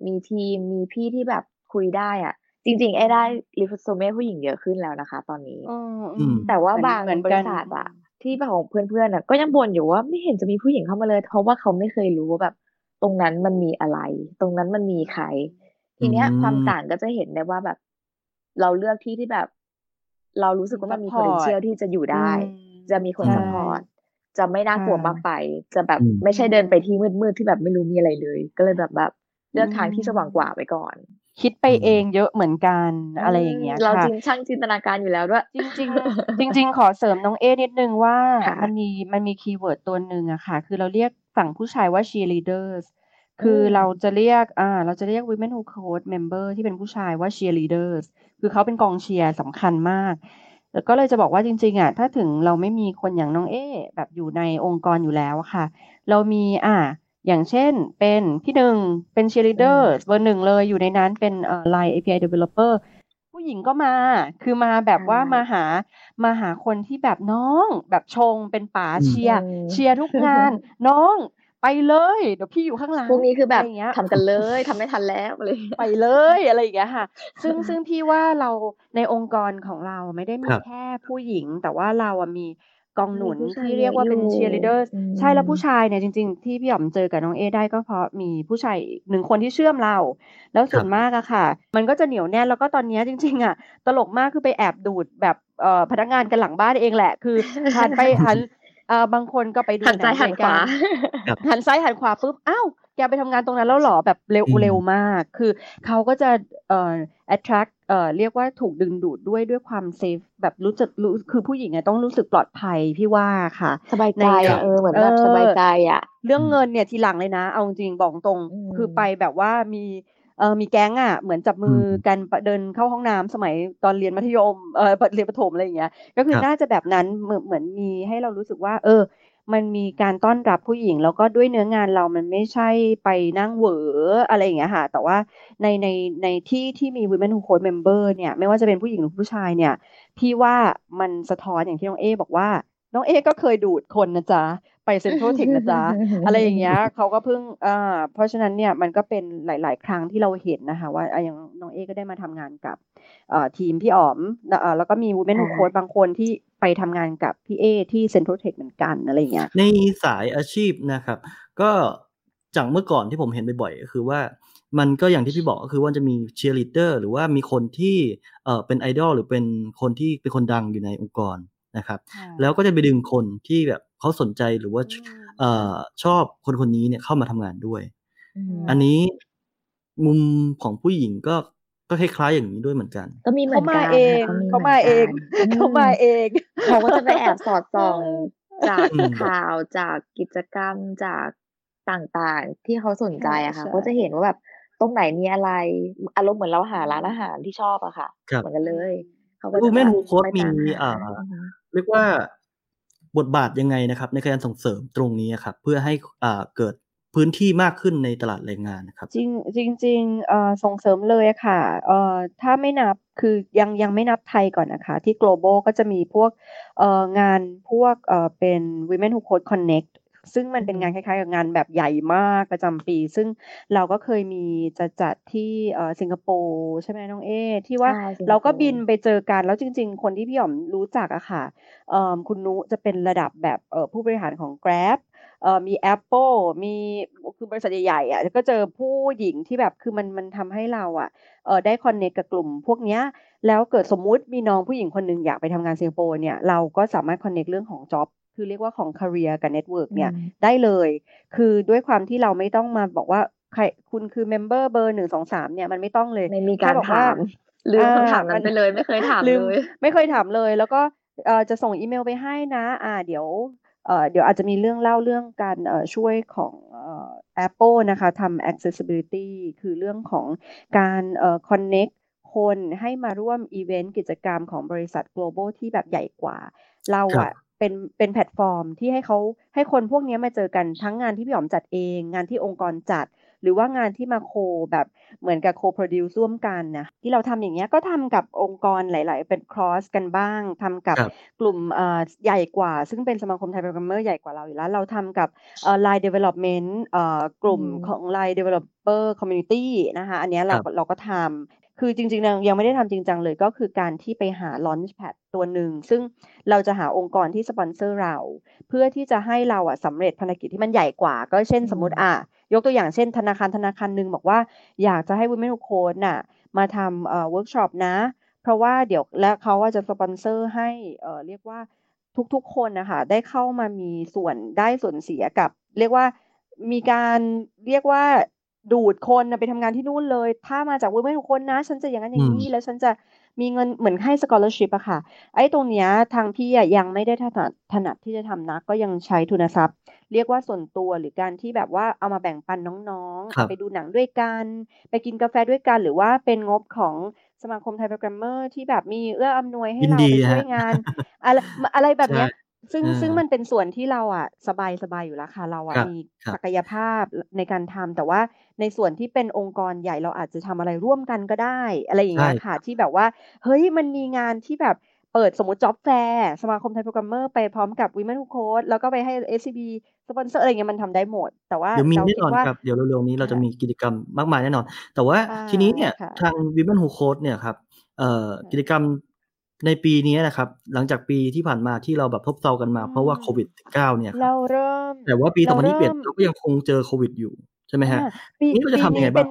มีทีมมีพี่ที่แบบคุยได้อะ จริง ๆ ไอ้ได้รีฟโซเม่ผู้หญิงเยอะขึ้นแล้วนะคะ ตอนนี้อืมอืมแต่ว่าเหมือนบางเหมือนกัริษัทอะที่ของเพื่อนๆอะก็ยังบ่นอยู่ว่าไม่เห็นจะมีผู้หญิงเข้ามาเลย เพราะว่าเขาไม่เคยรู้ว่าแบบ ตรงนั้นมันมีอะไร ตรงนั้นมันมีใคร ทีเนี้ยอืมความต่างก็จะเห็นได้ว่าแบบ เราเลือกที่ที่แบบ เรารู้สึกว่ามันมี Support potential ที่จะอยู่ได้อืมจะมีคนใช่ supportจะไม่น่ากลัวค่ะมากไป จะแบบอืมไม่ใช่เดินไปที่มืดๆที่แบบไม่รู้มีอะไรเลย ก็เลยแบบแบบเลือกทางอืมที่สว่างกว่าไว้ก่อน คิดไปเองเยอะเหมือนกันอะไรอย่างเงี้ยเราค่ะจริงช่างจินตนาการอยู่แล้วด้วยจริงๆจริงๆขอเสริมน้องเอนิดนึงว่าค่ะมันมีมันมีคีย์เวิร์ดตัวหนึ่งอะค่ะ คือเราเรียก ฝั่งผู้ชายว่า cheerleaders คืออมเราจะเรียกอ่าเราจะเรียก women who code member ที่เป็นผู้ชายว่า cheerleaders คือเขาเป็นกองเชียร์สำคัญมากแล้วก็เลยจะบอกว่าจริงๆอะถ้าถึงเราไม่มีคนอย่างน้องเอแบบอยู่ในองค์กรอยู่แล้วอะค่ะ เรามีอ่าอย่างเช่นเป็นพี่หนึ่งเป็น cheerleader เบอร์หนึ่งเลยอยู่ในนั้นเป็นเอ่อ line API developer ผู้หญิงก็มา คือมาแบบว่าใช่มาหามาหาคนที่แบบน้องแบบชงเป็นป๋าอืมเชียร์อืมเชียร์ทุกงาน น้องไปเลยเดี๋ยวพี่อยู่ข้างหลังพวกนี้คือแบบะไรย่างเงี้ยทำกันเลยทำไม่ทันแล้วอะไรอย่างเงี้ยไปเลยอะไรอย่างเงี้ยค่ะ ซึ่งซึ่งพี่ว่าเราในองค์กรของเราไม่ได้มีครับแค่ผู้หญิง แต่ว่าเราอะมี กองหนุนมีผู้ชายที่เรียกว่าเป็นเยอะอยู่ cheerleaders อืม ใช่แล้วผู้ชายเนี่ยจริง ๆ ที่พี่หยอมเจอกับน้องเอได้ก็เพราะมีผู้ชายอีกหนึ่งคนที่เชื่อมเรา แล้วส่วนมากอะค่ะ มันก็จะเหนียวแน่นแล้วก็ตอนเนี้ยจริง ๆอะตลกมากคือไปแอบดูดแบบเอ่อพนักงานกันหลังบ้านเองแหละ คือหันไปหัน เอ่อบางคนก็ไปดูหันซ้ายงหันขวาครับหันซ้ายหันขวาปุ๊บอ้าวแกไปทำงานตรงนั้นแล้วเหรอแบบเร็วอืมเร็วมาก คือเขาก็จะเอ่อ attract เอ่อเรียกว่าถูกดึงดูดด้วยด้วยความ safe แบบรู้จักรู้คือผู้หญิงอะต้องรู้สึกปลอดภัยพี่ว่าค่ะ สบายใจในอะเออเหมือนแบบเออสบายใจอะ เรื่องเงินเนี่ยทีหลังเลยนะ เอาจริงๆบอกตรงอืมคือไปแบบว่ามี เออมีแก๊งอะเหมือนจับมืออมกันปะเดินเข้าห้องน้ำสมัยตอนเรียนมัธยมเออเรียนประถมอะไรอย่างเงี้ยก็คือครับน่าจะแบบนั้นเหมือนเหมือนมีให้เรารู้สึกว่า เออ มันมีการต้อนรับผู้หญิง แล้วก็ด้วยเนื้องานเรามันไม่ใช่ไปนั่งเหวออะไรอย่างเงี้ยค่ะแต่ว่าในในในที่ที่มี women who code member เนี่ยไม่ว่าจะเป็นผู้หญิงหรือผู้ชายเนี่ยพี่ว่ามันสะท้อนอย่างที่น้องเอบอกว่าน้องเอก็เคยดูดคนนะจ๊ะ ไปเซ็นทรัลเทคนะจ๊ะ อะไรอย่างเงี้ยเขาก็เพิ่งอ่าเพราะฉะนั้นเนี่ยมันก็เป็นหลาย ๆ ครั้งที่เราเห็นนะคะ ว่าอะอย่างน้องเอก็ได้มาทำงานกับเอ่อทีมพี่อ๋อมแล้วอ่าแล้วก็มี women who อ่า code บางคนที่ไปทำงานกับพี่เอที่ Central Tech เหมือนกันอะไรอย่างเงี้ยในสายอาชีพนะครับ ก็จากเมื่อก่อนที่ผมเห็นบ่อยๆก็คือว่ามันก็อย่างที่พี่บอกก็คือว่าจะมีเชียร์ลีดเดอร์หรือว่ามีคนที่เอ่อเป็นไอดอลหรือเป็นคนที่เป็นคนดังอยู่ในองค์กรนะครับ แล้วก็จะไปดึงคนที่แบบ เขาสนใจหรือว่าเอ่อชอบคนคนนี้เนี่ยเข้ามาทำงานด้วยอืมอันนี้มุมของผู้หญิงก็ก็คล้ายๆอย่างนี้ด้วยเหมือนกัน ก็มีเหมืเขาอนมากันเองค่ะเขามาเองหมืนกันเขามาเองเขาก็จะไปแอบสอดส่องจากอืมข่าวจากกิจกรรมจากต่างๆ ที่เขาสนใจอะค่ะใช่ก็จะเห็นว่าแบบตรงไหนมีอะไร อารมณ์เหมือนเราหาร้านอาหารที่ชอบอะค่ะครับเหมือนกันเลยเขาก็ดูจะแม่นแบบฮูโค้ดไปมีตามหาอ่าอือฮึเรียกว่า บทบาทยังไงนะครับ ในการส่งเสริมตรงนี้ครับเพื่อให้อ่าเกิดพื้นที่มากขึ้นในตลาดแรงงานนะครับ จริงจริงจริงส่งเสริมเลยค่ะถ้าไม่นับคือยังยังไม่นับไทยก่อนนะคะ ที่ global ก็จะมีพวกงานพวกเป็น women who code connect ซึ่งมันเป็นงานคล้ายๆกับงานแบบใหญ่มากประจำปี ซึ่งเราก็เคยมีจะจัดที่เอ่อสิงคโปร์ใช่ไหมน้องเอ ที่ว่าใช่สิงคเราก็โปร์บินไปเจอกันแล้วจริง ๆ คนที่พี่หยอมรู้จักอะค่ะเอ่อคุณนุจะเป็นระดับแบบเอ่อผู้บริหารของ Grab เอ่อมี Apple มีคือบริษัทใหญ่ๆอะก็เจอผู้หญิงที่แบบคือมันมันทำให้เราอะเออได้ connect กับกลุ่มพวกเนี้ยแล้วเกิดสมมุติมีน้องผู้หญิงคนหนึ่งอยากไปทำงานสิงคโปร์เนี่ยเราก็สามารถ connect เรื่องของ job คือเรียกว่าของ career กับ network เนี่ยอืมได้เลย คือด้วยความที่เราไม่ต้องมาบอกว่าใครคุณคือ member เบอร์หนึ่งสองสามเนี่ยมันไม่ต้องเลยไม่มีการแค่บอกว่าถามลืมอ่าคำถามนั้มันไปเลยไม่เคยถามลืมเลยไม่เคยถามเลย แล้วก็เอ่อจะส่งอีเมลไปให้นะ อ่า เดี๋ยวเอ่อเดี๋ยวอาจจะมีเรื่องเล่าเรื่องการเอ่อช่วยของเอ่อ Apple นะคะทำ accessibility คือเรื่องของการเอ่อ connect คนให้มาร่วมอีเวนต์กิจกรรมของบริษัท global ที่แบบใหญ่กว่า เราครับอะ เป็นเป็นแพลตฟอร์มที่ให้เขาให้คนพวกเนี้ยมาเจอกันทั้งงานที่พี่หอมจัดเอง งานที่องค์กรจัด หรือว่างานที่มา co แบบเหมือนกับ co-produce ร่วมกันนะที่เราทำอย่างเงี้ยก็ทำกับองค์กรหลาย ๆ เป็น cross กันบ้างทำกับครับกลุ่มเอ่อใหญ่กว่า ซึ่งเป็นสมาคมไทยโปรแกรมเมอร์ใหญ่กว่าเราอยู่แล้ว เราทำกับเอ่อ line development เอ่อกลุ่มอืมของ line developer community นะคะอันเนี้ยเราครับเราก็ทำ คือจริงๆยังยังไม่ได้ทำจริงจังเลยก็คือการที่ไปหา launchpad ตัวหนึ่ง ซึ่งเราจะหาองค์กรที่สปอนเซอร์เรา เพื่อที่จะให้เราอะสำเร็จภารกิจที่มันใหญ่กว่า ก็เช่นอืมสมมติอะ ยกตัวอย่างเช่นธนาคารธนาคารหนึ่งบอกว่าอยากจะให้ Women Who Code น่ะมาทำเอ่อเวิร์กช็อปนะ เพราะว่าเดี๋ยวและเขาว่าจะสปอนเซอร์ให้เอ่อเรียกว่าทุกๆคนนะคะได้เข้ามามีส่วนได้ส่วนเสียกับ เรียกว่ามีการเรียกว่า ดูดคนน่ะไปทำงานที่นู่นเลย ถ้ามาจาก Women Who Code นะ ฉันจะอย่างนั้นอย่างนี้แล้วฉันจะมีเงินเหมือนให้ scholarship อะค่ะ ไอ้ตรงเนี้ยทางพี่อะยังไม่ได้ถนัดถนัดที่จะทำนะก็ยังใช้ทุนทรัพย์ เรียกว่าส่วนตัวหรือการที่แบบว่าเอามาแบ่งปันน้องๆครับเอาไปดูหนังด้วยกัน ไปกินกาแฟด้วยกัน หรือว่าเป็นงบของสมาคมไทยโปรแกรมเมอร์ที่แบบมีเอื้ออำนวยให้เราไปช่วยงานยินดีฮะ อะไรอะไรแบบเนี้ยใช่ ซึ่งเออซึ่งมันเป็นส่วนที่เราอะสบายสบายอยู่แล้วค่ะ เราอะครับมีครับศักยภาพในการทำแต่ว่าในส่วนที่เป็นองค์กรใหญ่เราอาจจะทำอะไรร่วมกันก็ได้ อะไรอย่างเงี้ยใช่ค่ะ ที่แบบว่าเฮ้ยมันมีงานที่แบบเปิดสมมติ job fair สมาคมไทยโปรแกรมเมอร์ไปพร้อมกับ Women Who Code แล้วก็ไปให้ SCB สปอนเซอร์อะไรเงี้ยมันทำได้หมด แต่ว่าเดี๋ยวมีเราแน่คินดอนว่าครับ เดี๋ยวเร็วๆนี้เราจะค่ะมีกิจกรรมมากมายแน่นอน แต่ว่าอ่าทีนี้เนี่ยค่ะทาง Women Who Code เนี่ยครับเอ่อค่ะกิจกรรม ในปีนี้นะครับ หลังจากปีที่ผ่านมาที่เราแบบทบเซากันมาอืมเพราะว่าโควิด -19 เนี่ยครัเราบเริ่ม แต่ว่าปีเราเริ่ม2021เราก็ยังคงเจอโควิดอยู่ใช่ไหมฮะอ่าปีนี่เราจะปีทำยังนี้ไงเป็บ้างน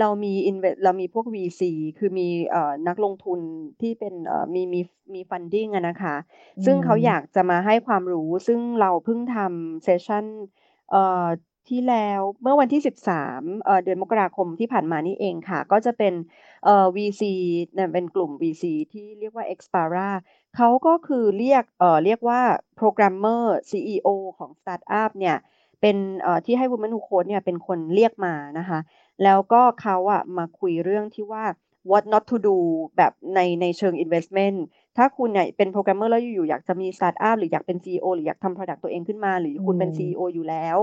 เรามี invest เรามีพวก VC คือมีเอ่อนักลงทุนที่เป็นเอ่อมีมีมี funding อะนะคะอืมซึ่งเขาอยากจะมาให้ความรู้ ซึ่งเราเพิ่งทำ session เอ่อที่แล้วเมื่อวันที่ 13เอ่อเดือนมกราคมที่ผ่านมานี่เองค่ะ ก็จะเป็น เอ่อ VC เนี่ยเป็นกลุ่ม VC ที่เรียกว่า Expara เขาก็คือเรียกเอ่อเรียกว่าโปรแกรมเมอร์ CEO ของสตาร์ทอัพเนี่ยเป็นเอ่อที่ให้ Women Who Code เนี่ยเป็นคนเรียกมานะคะ แล้วก็เขาอะมาคุยเรื่องที่ว่า what not to do แบบในในเชิง investment ถ้าคุณเนี่ยเป็นโปรแกรมเมอร์แล้วอยู่ๆอยากจะมีสตาร์ทอัพหรืออยากเป็น CEO หรืออยากทำ product ตัวเองขึ้นมา หรือคุณเป็นอืม CEO อยู่แล้ว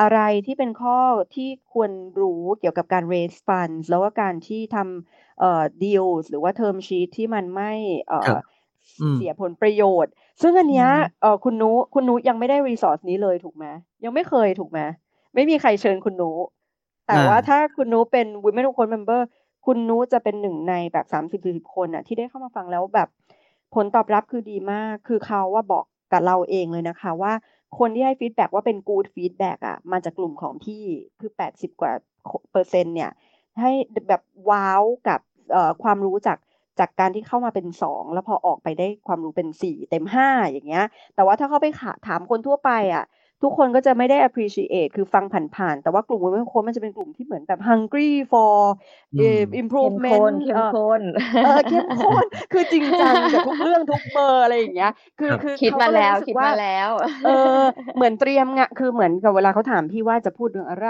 อะไรที่เป็นข้อที่ควรรู้เกี่ยวกับการ raise funds แล้วก็การที่ทำเอ่อ deals หรือว่า term sheet ที่มันไม่เอ่อครับอืมเสียผลประโยชน์ ซึ่งอันเนี้ยอืมเออคุณนุคุณนุยังไม่ได้ resource นี้เลยถูกไหมยังไม่เคยถูกไหมไม่มีใครเชิญคุณนุแต่อ่าว่าถ้าคุณนุเป็น Women Who Code Member คุณนุจะเป็นหนึ่งในแบบสามสิบสี่สิบคนอะที่ได้เข้ามาฟังแล้วแบบ ผลตอบรับคือดีมาก คือเขาว่าบอกกับเราเองเลยนะคะว่าคนที่ให้ feedback ว่าเป็น good feedback อะมาจากกลุ่มของพี่คือแปดสิบกว่าเปอร์เซ็นต์เนี่ย ให้แบบว้าวกับความรู้จากจากการที่เข้ามาเป็นสองแล้วพอออกไปได้ความรู้เป็นสี่เต็มห้าอย่างเงี้ย แต่ว่าถ้าเขาไปถามคนทั่วไปอะ ทุกคนก็จะไม่ได้ appreciate คือฟังผ่านๆ แต่ว่ากลุ่ม women code มันจะเป็นกลุ่มที่เหมือนแบบ hungry for อืเอ่อมเข้มข้น improvement เข้มเอ่อข้นเออเข้มข้น คือจริงจังกับทุกเรื่องทุกเบอร์อะไรอย่างเงี้ย คือครับคือคิดเขามาก็เลยแล้วรู้สึคิกดว่ามาแล้ว เออ เหมือนเตรียมงะคือเหมือนกับเวลาเขาถามพี่ว่าจะพูดเรื่องอะไร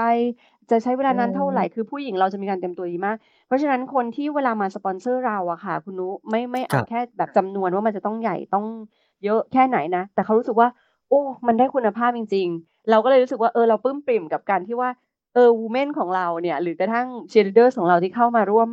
จะใช้เวลานานเท่าไหร่ คือผู้หญิงเราจะมีการเตรียมตัวดีมาก เพราะฉะนั้นคนที่เวลามาสปอนเซอร์เราอะค่ะ คุณนุไม่ไม่คเอารับแค่แบบจำนวนว่ามันจะต้องใหญ่ต้องเยอะแค่ไหนนะ แต่เขารู้สึกว่า โอ้มันได้คุณภาพจริงเราก็เลยรู้สึกว่าเออเราปลื้มปริ่มกับการที่ว่าเออ Women ของเราเนี่ย หรือกระทั่ง team leader ของเราที่เข้ามาร่วม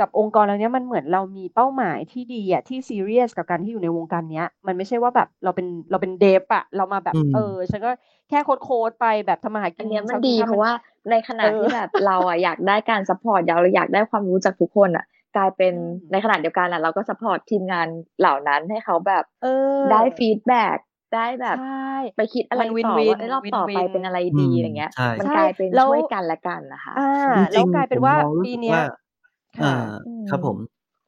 กับองค์กรเราเนี้ยมันเหมือนเรามีเป้าหมายที่ดีอะที่ซีเรียสกับการที่อยู่ในวงการเนี้ย มันไม่ใช่ว่าแบบเราเป็นเราเป็น devอะเรามาแบบอืมเออ ฉันก็แค่ code code ไปแบบทำมาหากิอันนเนี้ยมันชดีกิเพราะว่าในขณะเออที่แบบเราอะอยากได้การ support อยากเราอยากได้ความรู้จากทุกคนอะกลายเป็นอืมในขณะเดียวกันอะเราก็ซัพพอร์ตทีมงานเหล่านั้นให้เขาแบบเออได้ฟีดแบ็ก ได้แบบใช่ไปคิดอะไรมันต่อ win-win ว่าเอ้ยรอบต่อไป win-win เป็นอะไรอืดีมอะไรเงี้ยใช่มันใช่กลายเป็นแล้วช่วยกันและกันนะคะอ่าจริแล้วงๆกลายเป็นผมว่ามองรู้ปีสึกเนี้ยว่าค่ะอ่าอืมครับผม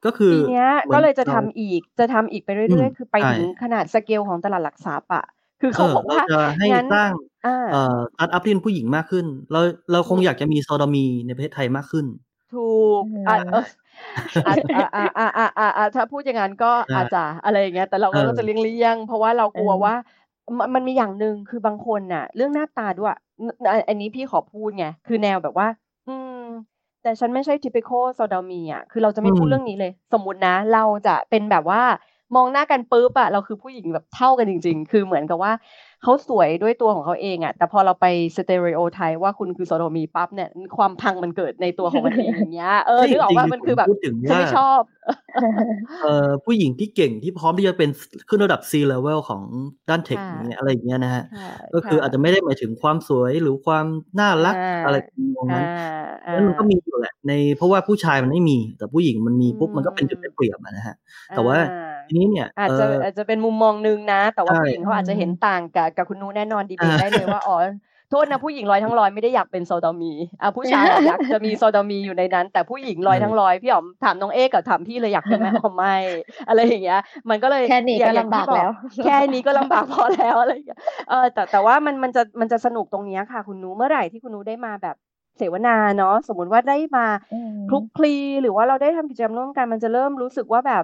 ก็คือปีเนี้ยหมืก็อนเลยจะราทำอีกจะทำอีกไปอืเรื่อมยๆ คือไปใช่ถึงขนาดสเกลของตลาดหลักทรัพย์อะคือเอเขาอบอกเราว่าจะให้งั้นสร้างอ่าเอ่อสตาร์ทอัพที่เป็นผู้หญิงมากขึ้น เราเราคงอยากจะมีโซดามีในประเทศไทยมากขึ้น ถูก อืมอะเอออะอะอะอะอะอะอะถ้าพูดอย่างนั้นก็ใช่อาจจะอะไรอย่างเงี้ยแต่เราเออก็จะเลี่ยงๆเพราะว่าเรากลัวเออว่ามันมันมีอย่างหนึ่งคือบางคนน่ะ เรื่องหน้าตาด้วยอันอันนี้พี่ขอพูดไงคือแนวแบบว่า อืม แต่ฉันไม่ใช่ typical โซดามีอะคือเราจะไม่พูดอืมเรื่องนี้เลย สมมุตินะ เราจะเป็นแบบว่า มองหน้ากันปุ๊บอะเราคือผู้หญิงแบบเท่ากันจริง ๆ คือเหมือนกับว่าเขาสวยด้วยตัวของเขาเองอะแต่พอเราไปสเตอริโอไทป์ว่าคุณคือโซโดมีปั๊บเนี่ย ความพังมันเกิดในตัวของมันเองอย่างเงี้ยเออจรินึกออกงว่าๆมันคือแบบผมพูดถึงฉันว่าไม่ชอบเอ่อผู้หญิงที่เก่งที่พร้อมที่จะเป็นขึ้นระดับ C level ของด้านเทคค่ะอย่างเงี้ยอะไรอย่างเงี้ยนะฮะค่ะก็คือค่ะอาจจะไม่ได้หมายถึงความสวยหรือความน่ารักอ่าอะไรตรงนั้นอ่าเพราะฉะนั้นมันก็มีอยู่แหละในเพราะว่าผู้ชายมันไม่มี แต่ผู้หญิงมันมีปุ๊บอืมมันก็เป็นจุดได้เปรียบอะนะฮะแต่ว่าอ่า ทีนี้เนี่ยอาจเอจะออาจจะเป็นมุมมองหนึงนะ แต่ว่าใช่ผู้หญิงเขาอาจจะเห็นต่างกับกับคุณนูแน่นอนดีเบตอ่าได้เลยว่าอ๋อโทษนะผู้หญิงร้อยทั้งร้อยไม่ได้อยากเป็นโซดามีอะผู้ชายอะอยากจะมีโซดามีอยู่ในนั้น แต่ผู้หญิงร้อยทั้งร้อยพี่อ๋อมถามน้องเอ๊กับถามพี่เลยอยากเป็นไหมอ๋อไม่ อะไรอย่างเงี้ย มันก็เลยแค่นี้อย่ก็งอย่งลำบากที่แล้ว แค่นี้ก็ลำบากพอแล้วอะไรอย่างเงี้ยเออแต่แต่ว่ามันมันจะมันจะสนุกตรงเนี้ยค่ะ คุณนูเมื่อไหร่ที่คุณนูได้มาแบบเสวนาเนาะสมมุติว่าได้มาอืมคลุกคลีหรือว่าเราได้ทำกิจกรรมร่วมกันมันจะเริ่มรู้สึกว่าแบบ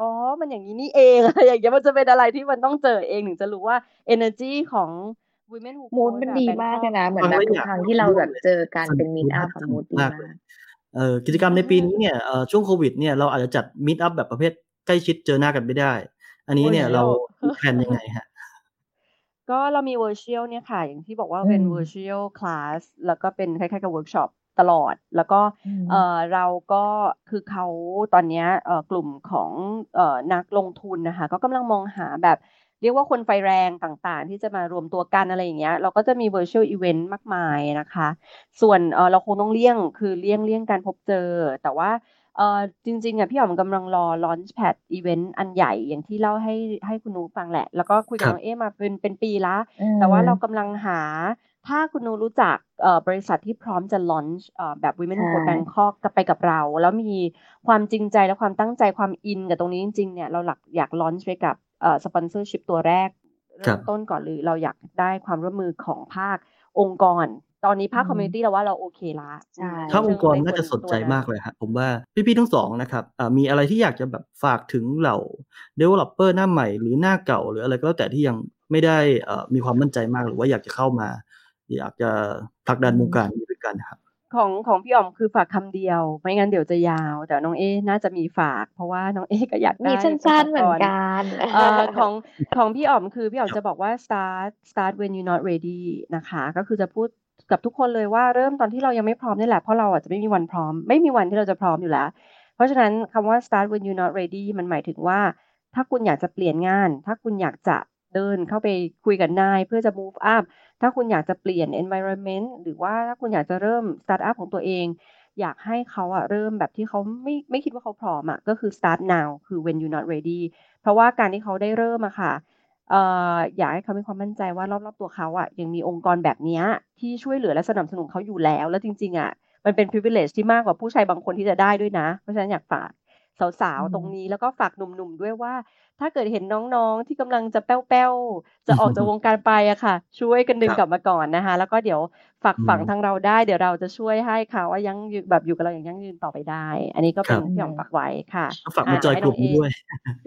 อ๋อ มันอย่างนี้นี่เองอะไรอย่างเงี้ยมันจะเป็นอะไรที่มันต้องเจอเองถึงจะรู้ว่า energy ของ women who มูด Code มันอะดี Bangkok มากเลยนะ เหมือนฟังแบบแล้วทุอกยากครั้งที่เราแบบร่วมเลยเจอกันสนุเป็นกมีตอัพสอะนุมูกดดีมากมาเลยกเอ่อกิจกรรมในปีนี้เนี่ยเอ่อช่วงโควิดเนี่ยเราอาจจะจัดมิ t อัพแบบประเภทใกล้ชิดเจอหน้ากันไม่ได้ อันนี้เนี่ย Virtual เรามีแผนยังไงฮะก็เรามี virtual เนี่ยค่ะ อย่างที่บอกว่าเป็นอืม virtual class แล้วก็เป็นคล้ายๆกับ workshop ตลอด แล้วก็อืมเอ่อเราก็คือเขาตอนเนี้ยเอ่อกลุ่มของเอ่อนักลงทุนนะคะก็กำลังมองหาแบบเรียกว่าคนไฟแรงต่างๆ ที่จะมารวมตัวกันอะไรอย่างเงี้ยเราก็จะมี virtual event มากมายนะคะ ส่วนเอ่อเราคงต้องเลี่ยงคือเลี่ยงเลี่ยงการพบเจอ แต่ว่าเอ่อจริงๆอะพี่อ๋อมกำลังรอ launchpad event อันใหญ่อย่างที่เล่าให้ให้คุณนุฟังแหละ แล้วก็คุยกับครับน้องเอ๊มาเป็นเป็นปีละอืมแต่ว่าเรากำลังหา ถ้าคุณนูรู้จักเอ่อบริษัทที่พร้อมจะ launch เอ่อแบบ Women Who ใช่ Code Bangkok กับไปกับเรา แล้วมีความจริงใจและความตั้งใจความอินกับตรงนี้จริงๆเนี่ยเราหลักอยาก launch ไปกับเอ่อ sponsorship ตัวแรกครัเริ่บมต้นก่อนเลยเราอยากได้ความร่วมมือของภาคองค์กร ตอนนี้ภาคอืม community เราว่าเราโอเคละใช่ถ้าองค์กรในน่าจะสนใจตัวมากเลยครับผมว่าพี่ๆทั้งสองนะครับอ่ามีอะไรที่อยากจะแบบฝากถึงเหล่า developer หน้าใหม่หรือหน้าเก่าหรืออะไรก็แล้วแต่ที่ยังไม่ได้เอ่อมีความมั่นใจมากหรือว่าอยากจะเข้ามา อยากจะผลักดันวงการนี้ด้วยกันนะครับ ของของพี่อ๋อมคือฝากคำเดียว ไม่งั้นเดี๋ยวจะยาว แต่น้องเอน่าจะมีฝาก เพราะว่าน้องเอก็อยากได้มีสั้นๆเหมือนกันเอ่อของของพี่อ๋อมคือพี่อ๋อมจะบอกว่า start start when you not ready นะคะ ก็คือจะพูดกับทุกคนเลยว่าเริ่มตอนที่เรายังไม่พร้อมนี่แหละเพราะเราอาจจะไม่มีวันพร้อม ไม่มีวันที่เราจะพร้อมอยู่แล้ว เพราะฉะนั้นคำว่า start when you not ready มันหมายถึงว่า ถ้าคุณอยากจะเปลี่ยนงาน ถ้าคุณอยากจะเดินเข้าไปคุยกับนายเพื่อจะ move up ถ้าคุณอยากจะเปลี่ยน environment หรือว่าถ้าคุณอยากจะเริ่ม start up ของตัวเอง อยากให้เขาอะเริ่มแบบที่เขาไม่ไม่คิดว่าเขาพร้อมอะก็คือ start now คือ when you not ready เพราะว่าการที่เขาได้เริ่มอะค่ะอยากให้เขามีความมั่นใจว่ารอบๆตัวเขาอะยังมีองค์กรแบบนี้ที่ช่วยเหลือและสนับสนุนเขาอยู่แล้ว แล้วจริง ๆอะมันเป็น privilege ที่มากกว่าผู้ชายบางคนที่จะได้ด้วยนะ เพราะฉะนั้นอยากฝาก สาวอืมๆตรงนี้แล้วก็ฝากหนุ่มๆด้วยว่า ถ้าเกิดเห็นน้องๆที่กำลังจะแป้วๆจะออกจากวงการไปอะค่ะ ช่วยกันดึงครับกลับมาก่อนนะคะ แล้วก็เดี๋ยวฝากอืมฝังทางเราได้เดี๋ยวเราจะช่วยให้เขาว่ายังยืนแบบอยู่กับเราอย่างยั่งยืนต่อไปได้ อันนี้ก็เป็นครับที่หอมฝากไว้ค่ะฝากมาจอยกลุ่มนี้ด้วย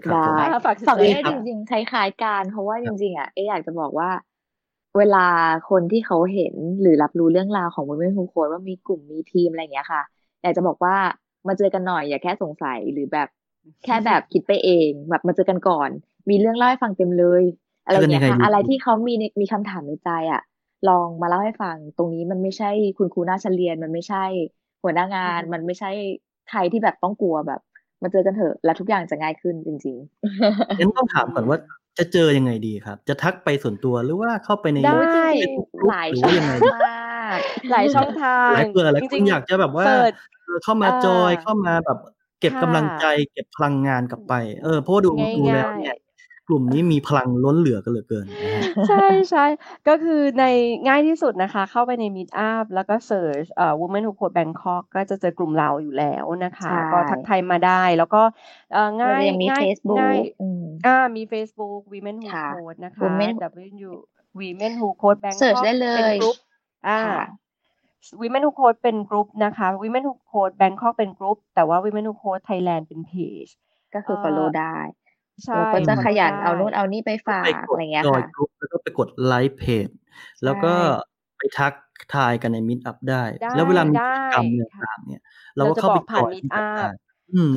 ครับผมได้อ่าฝากฝั่งเลยเอ๊ค่ะจริงๆคล้ายๆกันเพราะว่าจริงๆอะเอ๊อยากจะบอกว่าเวลาคนที่เขาเห็นหรือรับรู้เรื่องราวของ Women Who Code ว่ามีกลุ่มมีทีมอะไรอย่างเงี้ยค่ะ อยากจะบอกว่า มาเจอกันหน่อยอย่าแค่สงสัยหรือแบบแค่แบบคิดไปเองแบบมาเจอกันก่อน มีเรื่องเล่าให้ฟังเต็มเลย อะไรอย่างเงี้ยเจอกันยังไงค่ะดีอะไรที่เขามีในมีคำถามในใจอะ ลองมาเล่าให้ฟัง ตรงนี้มันไม่ใช่คุณครูหน้าชั้นเรียนมันไม่ใช่ หัวหน้างาน มันไม่ใช่ใครที่แบบต้องกลัวแบบ มาเจอกันเถอะ แล้วทุกอย่างจะง่ายขึ้นจริงๆงั้นต้องถามก่อนว่าจะเจอยังไงดีครับ จะทักไปส่วนตัวหรือว่าเข้าไปในได้ Facebook หลายหรือช่อว่างยังไงดีมากหลายช่องทางหลายเผื่อหลายจครินงๆอยากจะแบบว่าเสิร์ช เออเข้ามาอ่าจอยเข้ามาแบบเก็บค่ะกำลังใจเก็บพลังงานกลับไป เออเพราะว่าดูง่ายๆดูแล้วเนี่ยกลุ่มนี้มีพลังล้นเหลือกันเหลือเกินนะฮะใช่ใช่ก็คือในง่ายที่สุดนะคะ เข้าไปใน Meet Up แล้วก็ Search เอ่อ Women Who Code Bangkok ก็จะเจอกลุ่มเราอยู่แล้วนะคะใช่ก็ทักทายมาได้แล้วก็เอ่อง่ายเรายังมีง่าย Facebook ง่ายอืมอ่ามี Facebook Women Who ค่ะ Code นะคะ Women W Women Who Code Bangkok Search ได้เลเป็นยกลุ่มอ่าค่ะ Women Who Code เป็นกลุ่มนะคะ Women Who Code Bangkok เป็นกลุ่มแต่ว่า Women Who Code Thailand เป็นเพจก็คือเอ่อ follow ได้ใช่เราก็จะ follow ขยันได้เอานู่นเอานี่ไปฝาไปกกอะไรดเงี้ยจอยค่ะกรุ๊ปแล้วก็ไปกดไลค์เพจแล้วก็ไปทักทายกันในมิตอัพได้ได้แล้วเวลามีได้กิจกรรมเนี่ยค่ะต่างๆเนี่ย เราก็เราจะเข้าไปบอกผ่านจอย Meet ที่กัน Up ได้อืมใน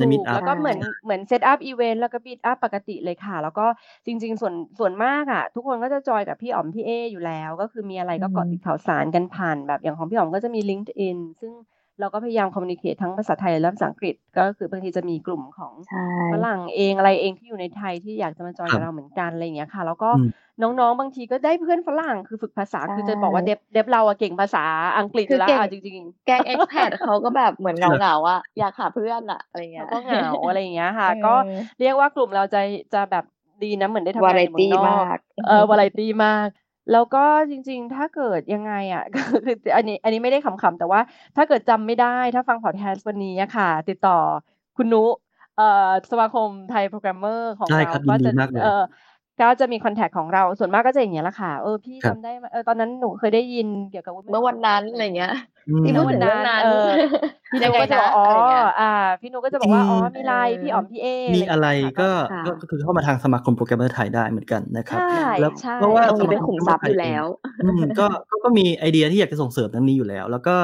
ถูมิตกอัพแล้วก็เหมือนเหมือนเซตอัพอีเวนต์แล้วก็บีทอัพปกติเลยค่ะ แล้วก็จริง ๆ ส่วนส่วนมากอะ ทุกคนก็จะจอยกับพี่อ๋อมพี่เออยู่แล้ว ก็คือมีอะไรก็อืมเกาะติดข่าวสารกันผ่านแบบอย่างของพี่อ๋อมก็จะมี LinkedIn ซึ่ง เราก็พยายามคอมมูนิเค e ทั้งภาษาไทยและภาษาอังกฤษ ก็คือบางทีจะมีกลุ่มของใช่ฝรั่งเองอะไรเองที่อยู่ในไทยที่อยากจะมาจอยครักับบเราเหมือนกันอะไรอย่างเงี้ยค่ะ แล้วก็อืมน้องๆ บางทีก็ได้เพื่อนฝรั่งคือฝึกภาษาใช่คือจะบอกว่าเดฟเดฟเราอะเก่งภาษาอังกฤษอคือยู่แล้วเก่งอะจริงๆแก๊ง expat เขาก็แบบเหมือนเงาเงาๆอะอยากหาเพื่อนอะอะไรเงี้เขายก็เหงาอะไรอย่างเงี้ยค่ะเออก็เรียกว่ากลุ่มเราจะจะแบบดีนะเหมือนได้ทำงานในเมือง Variety นอกมากเออวาไรตี้มาก แล้วก็จริง ๆ ถ้าเกิดยังไงอะก็คืออันนี้อันนี้ไม่ได้ขำๆแต่ว่าถ้าเกิดจำไม่ได้ถ้าฟังพอดแคสต์วันนี้อะค่ะ ติดต่อคุณนุเอ่อสมาคมไทยโปรแกรมเมอร์ของได้เราครับก็ยินดีจะมากเลยเออก็จะมีคอนแทคของเราส่วนมากก็จะอย่างเงี้ยแหละค่ะ เออพี่ครับจำได้ไหมเออตอนนั้นหนูเคยได้ยินเกี่ยวกับ Women เมื่อวันนั้นอะไรเงี้ยอืม ที่พูดถึงเรื่องนั้นเออพี่ยันุงไงก็จะบนะอกอ๋ออะไรเงี้ยอ่า พี่นุก็จะบอกว่าจริงอ๋อมีไลน์พี่อ๋อมพี่เอมีอะไรย่างเงี้ยก็ค่ะก็ก็คือเข้ามาทางสมาคมโปรแกรมเมอร์ไทยได้เหมือนกันนะครับใช่แล้วใช่เพราะว่าตรงนี้เป็นขุมทรัพย์อยู่แล้วอืมก็ก็ก็มีไอเดียที่อยากจะส่งเสริมทั้งนี้อยู่แล้ว แล้วก็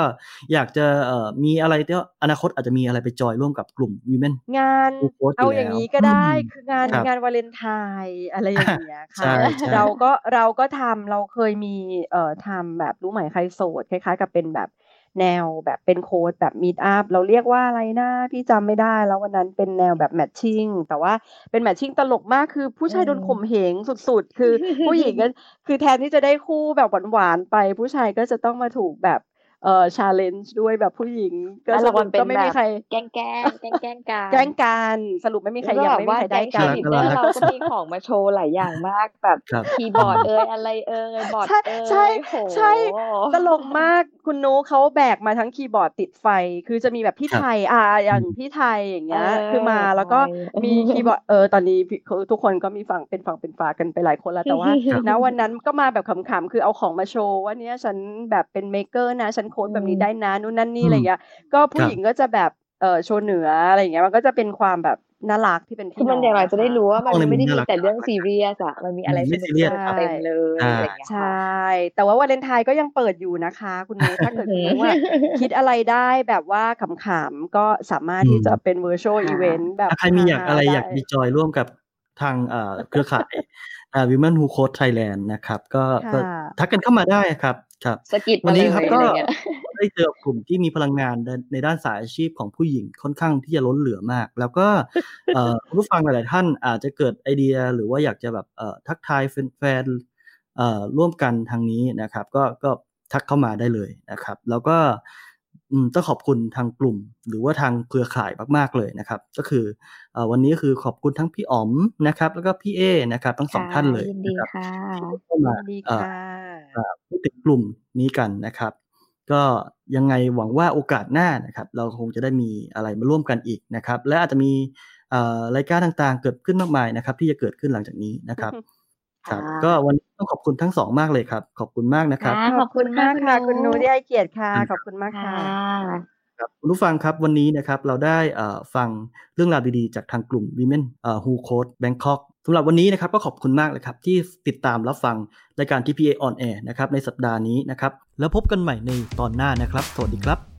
อยากจะเอ่อมีอะไรที่อนาคตอาจจะมีอะไรไปจอยร่วมกับกลุ่ม Women งาน Who Code เอาอยู่อย่างแล้วนี้ก็ได้อืมคืองานครับงานวาเลนไทน์อะไรอย่างเงี้ยใช่ค่ะใช่เราก็เราก็ทำเราเคยมีเอ่อทำแบบรู้ไหมใครโสดคล้ายๆ กับเป็นแบบ แนวแบบเป็นโค้ดแบบมีดอัพเราเรียกว่าอะไรนะพี่จำไม่ได้ แล้ววันนั้นเป็นแนวแบบแมทชิ่งแต่ว่าเป็นแมทชิ่งตลกมากคือผู้ชายโดนข่มเหงสุดๆ คือผู้หญิงก็คือแทนที่จะได้คู่แบบหวานๆไป ผู้ชายก็จะต้องมาถูกแบบ เอ่อชาเลนจ์ด้วยแบบผู้หญิง ก็แล้วสเรารุมัปนเป็นก็ไม่แบมีบใครแกล้งแกล้งแกล้งแกล้งกันแกล้งกันสรุปไม่มีใครแล้วยังแบบไม่มีว่าใครแก๊ได้งกัชีนลีดเดอร์เราก็มีของมาโชว์หลายอย่างมากแบบครับคีย์บอร์ดเอ่ยอะไรเอ่ยบอร์ดใช่เอ่ยใช่โหใช่ตลกมากคุณนุเขาแบกมาทั้งคีย์บอร์ดติดไฟ คือจะมีแบบพี่ครับไทยอ่าอย่างพี่ไทยอย่างเงี้ยเออคือมาแล้วก็ใช่มีคีย์บอร์ดเออตอนนี้พี่คือทุกคนก็มีฝั่งเป็นฝั่งเป็นฝากันไปหลายคนแล้วแต่ว่าครับณวันนั้นก็มาแบบขำๆคือเอาของมาโชว์ว่าเนี้ยฉันแบบเป็นเมคเกอร์นะฉันโค้ดแบบนี้ได้นะนู่นนั่นนี่อะไรเงี้ยก็ผู้ครับหญิงก็จะแบบเออโชว์เหนืออะไรอย่างเงี้ยมันก็จะเป็นความแบบน่ารักที่เป็นคืพี่อมันน้เดี๋ยวเราจะได้รู้ว่ามันมองในไม่ได้มุมมีน่ารักแต่เรื่องซีเรียสอะมันมีอะไรไม่สนุกซีเรียสๆเต็มเลยอะไรอย่างเงี้ยใชค่ะ่แต่ว่าวาเลนไทน์ก็ยังเปิดอยู่นะคะ คุณนุถ้าเกิดคุณนุอะคิดอะไรได้แบบว่าขำๆก็สามารถที่จะเป็น virtual ค่ะ event แบบถ้าใครมีอยากอะไรฮๆอยากได้ดีจอยร่วมกับทางเอ่อเครือข่ายอ่า Women Who Code Thailand นะครับ ก็ก็ค่ะทักกันเข้ามาได้ครับ ครับสะกิดวัมานเลนี้ยครับอะก็ไรเงี้ยได้เจอกลุ่มที่มีพลังงานในในด้านสายอาชีพของผู้หญิงค่อนข้างที่จะล้นเหลือมาก แล้วก็เอ่อคุณผู้ฟังหลาย ๆ ท่านอาจจะเกิดไอเดียหรือว่าอยากจะแบบเอ่อทักทายแฟนๆเอ่อร่วมกันทางนี้นะครับ ก็ก็ทักเข้ามาได้เลยนะครับ แล้วก็อืม ต้องขอบคุณทางกลุ่ม หรือว่าทางเครือข่ายมาก ๆ เลยนะครับ ก็คือเอ่อวันนี้ก็คือขอบคุณทั้งพี่อ๋อมนะครับ แล้วก็พี่เอนะครับ ทั้งสองท่านเลยยินดีนะครับค่ะที่เข้ามายินดีเอ่อค่ะอ่าพูดถึงกลุ่มนี้กันนะครับ ก็ยังไงหวังว่าโอกาสหน้านะครับ เราคงจะได้มีอะไรมาร่วมกันอีกนะครับ และอาจจะมีเอ่อรายการต่างๆ เกิดขึ้นมากมายนะครับ ที่จะเกิดขึ้นหลังจากนี้นะครับ ครับค่ะก็วันนี้ต้องขอบคุณทั้งสองมากเลยครับ ขอบคุณมากนะครับค่ะขอบคุณมากค่ะ คุณนุที่ให้เกียรติค่ะครับขอบคุณมากค่ะค่ะครับคุณผู้ฟังครับวันนี้นะครับเราได้เอ่อฟังเรื่องราวดีๆ จากทางกลุ่ม Women เอ่อ Who Code Bangkok สำหรับวันนี้นะครับก็ขอบคุณมากเลยครับ ที่ติดตามรับฟังรายการ TPA on Air นะครับในสัปดาห์นี้นะครับ แล้วพบกันใหม่ในตอนหน้านะครับ สวัสดีครับ